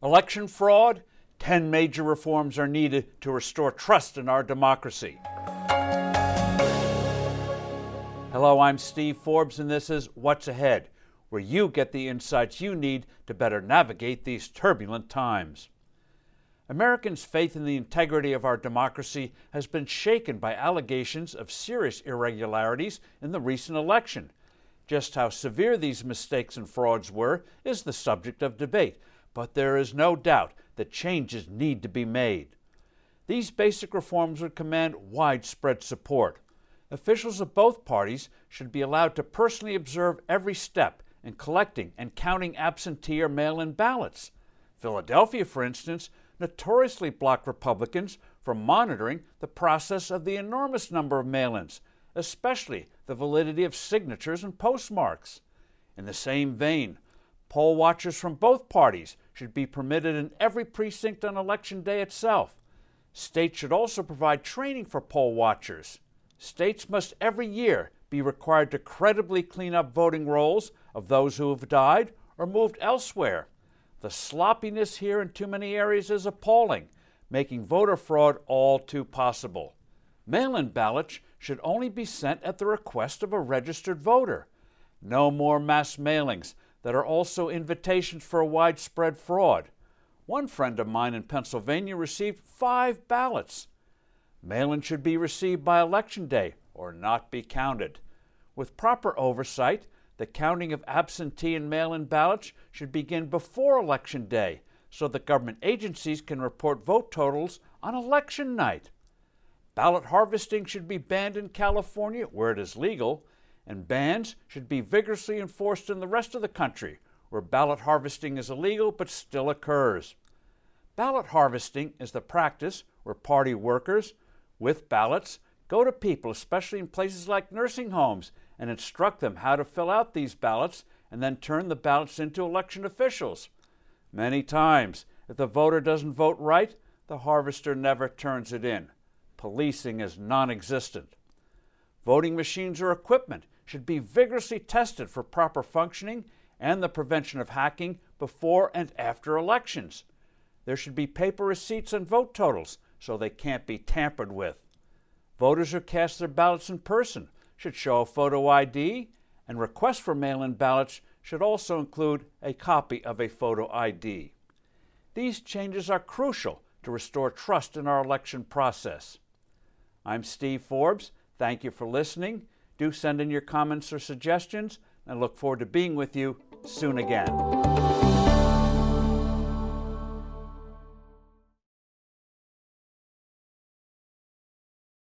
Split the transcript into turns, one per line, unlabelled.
Election fraud? Ten major reforms are needed to restore trust in our democracy. Hello, I'm Steve Forbes, and this is What's Ahead, where you get the insights you need to better navigate these turbulent times. Americans' faith in the integrity of our democracy has been shaken by allegations of serious irregularities in the recent election. Just how severe these mistakes and frauds were is the subject of debate, but there is no doubt that changes need to be made. These basic reforms would command widespread support. Officials of both parties should be allowed to personally observe every step in collecting and counting absentee or mail in ballots. Philadelphia, for instance, notoriously blocked Republicans from monitoring the process of the enormous number of mail ins, especially the validity of signatures and postmarks. In the same vein, poll watchers from both parties should be permitted in every precinct on election day itself. States should also provide training for poll watchers. States must every year be required to credibly clean up voting rolls of those who have died or moved elsewhere. The sloppiness here in too many areas is appalling, making voter fraud all too possible. Mail in ballots should only be sent at the request of a registered voter. No more mass mailings that are also invitations for a widespread fraud. One friend of mine in Pennsylvania received five ballots. Mail in should be received by Election Day or not be counted. With proper oversight, the counting of absentee and mail in ballots should begin before Election Day so that government agencies can report vote totals on election night. Ballot harvesting should be banned in California where it is legal and bans should be vigorously enforced in the rest of the country, where ballot harvesting is illegal but still occurs. Ballot harvesting is the practice where party workers, with ballots, go to people, especially in places like nursing homes, and instruct them how to fill out these ballots and then turn the ballots into election officials. Many times, if the voter doesn't vote right, the harvester never turns it in. Policing is non existent. Voting machines or equipment should be vigorously tested for proper functioning and the prevention of hacking before and after elections. There should be paper receipts and vote totals so they can't be tampered with. Voters who cast their ballots in person should show a photo ID, and requests for mail in ballots should also include a copy of a photo ID. These changes are crucial to restore trust in our election process. I'm Steve Forbes. Thank you for listening. Do send in your comments or suggestions, and I look forward to being with you soon again.